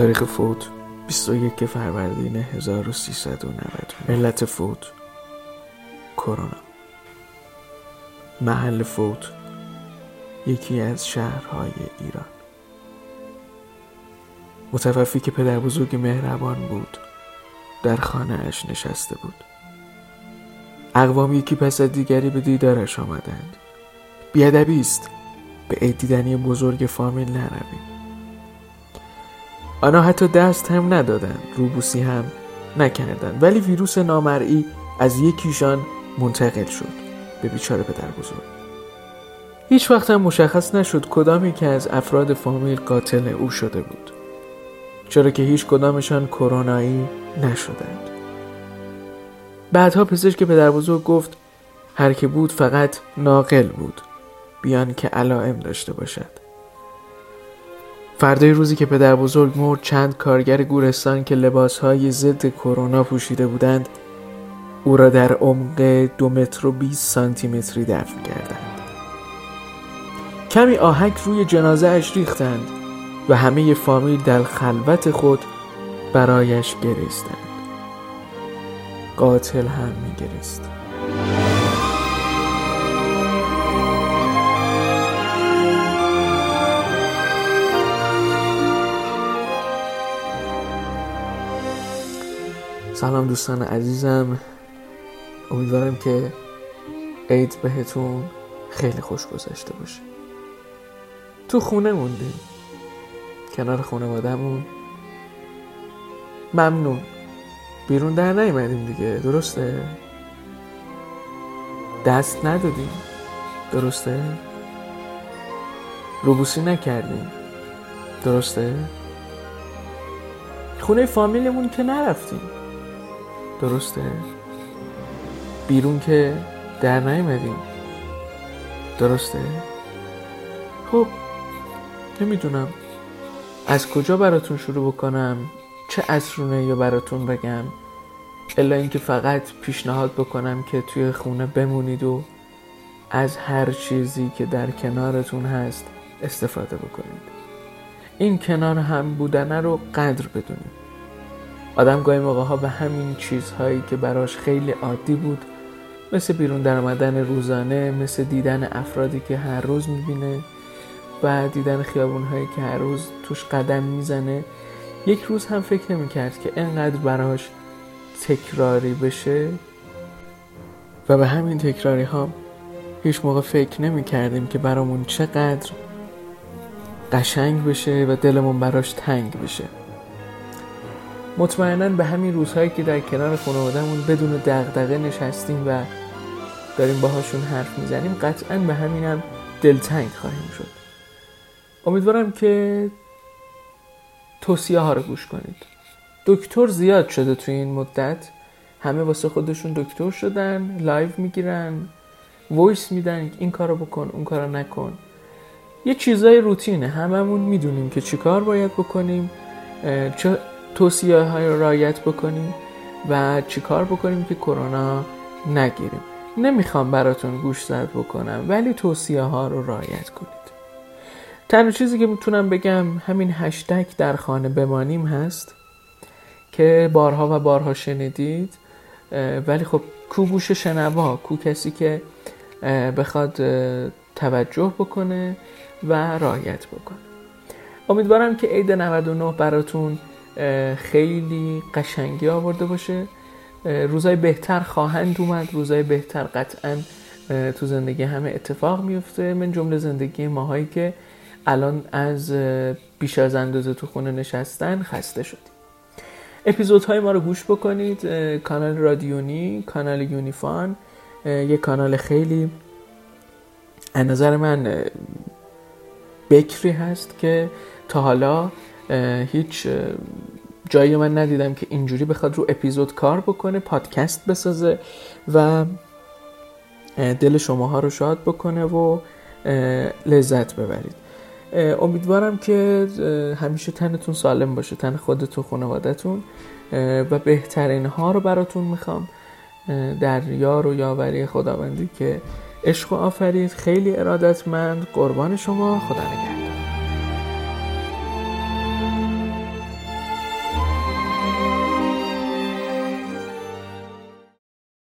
تاریخ فوت 21 فروردین 1390 علت فوت کرونا. محل فوت یکی از شهرهای ایران. متوفی که پدر بزرگ مهربان بود در خانه اش نشسته بود. اقوام یکی پس از دیگری به دیدارش آمدند. بیادبی است به عید بزرگ فامیل نرویم. آنها حتی دست هم ندادند روبوسی هم نکردند ولی ویروس نامرئی از یکیشان منتقل شد به بیچاره پدر بزرگ. هیچ وقت هم مشخص نشد کدامی که از افراد فامیل قاتل او شده بود چرا که هیچ کدامشان کرونایی نشدند. بعدها پزشک پدر بزرگ گفت هر که بود فقط ناقل بود بیان که علائم داشته باشد. فردای روزی که پدر بزرگ مرد چند کارگر گورستان که لباسهای ضد کرونا پوشیده بودند او را در عمق دو متر و 20 سانتی متری دفن کردند. کمی آهک روی جنازه اش ریختند و همه فامیل در خلوت خود برایش گریستند. قاتل هم میگریست. سلام دوستان عزیزم. امیدوارم که عید بهتون خیلی خوش گذشته باشه. تو خونه موندیم. کنار خانوادهمون. ممنون. بیرون در نیومدیم دیگه. درسته؟ دست ندادیم. درسته؟ روبوسی نکردیم. درسته؟ خونه فامیلمون که نرفتیم. درسته؟ بیرون که در نیومدیم. درسته؟ خب نمی‌دونم. از کجا براتون شروع بکنم؟ چه اصرونه یا براتون بگم؟ الا اینکه فقط پیشنهاد بکنم که توی خونه بمونید و از هر چیزی که در کنارتون هست استفاده بکنید. این کنار هم بودنه رو قدر بدونید. آدم گاهی موقع ها به همین چیزهایی که براش خیلی عادی بود مثل بیرون در آمدن روزانه مثل دیدن افرادی که هر روز می‌بینه و دیدن خیابون هایی که هر روز توش قدم می‌زنه یک روز هم فکر نمی‌کرد که انقدر براش تکراری بشه. و به همین تکراری ها هیچ موقع فکر نمی کردیم که برامون چقدر قشنگ بشه و دلمون براش تنگ بشه. مطمئنا به همین روزهایی که در کنار خانوادهمون بدون دغدغه نشستیم و داریم باهاشون حرف می‌زنیم قطعا به همینم هم دلتنگ خواهیم شد. امیدوارم که توصیه ها رو گوش کنید. دکتر زیاد شده تو این مدت. همه واسه خودشون دکتر شدن live می‌گیرن voice میدن این کارو بکن اون کارو نکن. یه چیزای روتینه. هممون می‌دونیم که چیکار باید بکنیم. چه توصیه های رو رعایت بکنیم و چیکار بکنیم که کرونا نگیریم. نمی‌خوام براتون گوش زد بکنم ولی توصیه ها رو رایت کنید. تنها چیزی که می‌تونم بگم همین هشتگ در خانه بمانیم هست که بارها و بارها شنیدید ولی خب کو گوش شنوا کو کسی که بخواد توجه بکنه و رایت بکنه. امیدوارم که عید 99 براتون خیلی قشنگی آورده باشه. روزای بهتر خواهند اومد روزای بهتر قطعا تو زندگی همه اتفاق میفته. من جمله زندگی ماهایی که الان از بیش از اندازه تو خونه نشستن خسته شدیم. اپیزودهای ما رو گوش بکنید. کانال رادیونی کانال یونیفان. یه کانال خیلی از نظر من بکری هست که تا حالا هیچ جایی من ندیدم که اینجوری بخواد رو اپیزود کار بکنه پادکست بسازه و دل شماها رو شاد بکنه و لذت ببرید. امیدوارم که همیشه تنتون سالم باشه تن خودتون خانوادتون و بهترین ها رو براتون می‌خوام. در یار و یاوری خداوندی که عشق و آفرید خیلی ارادتمند قربان شما خدا نگهدار.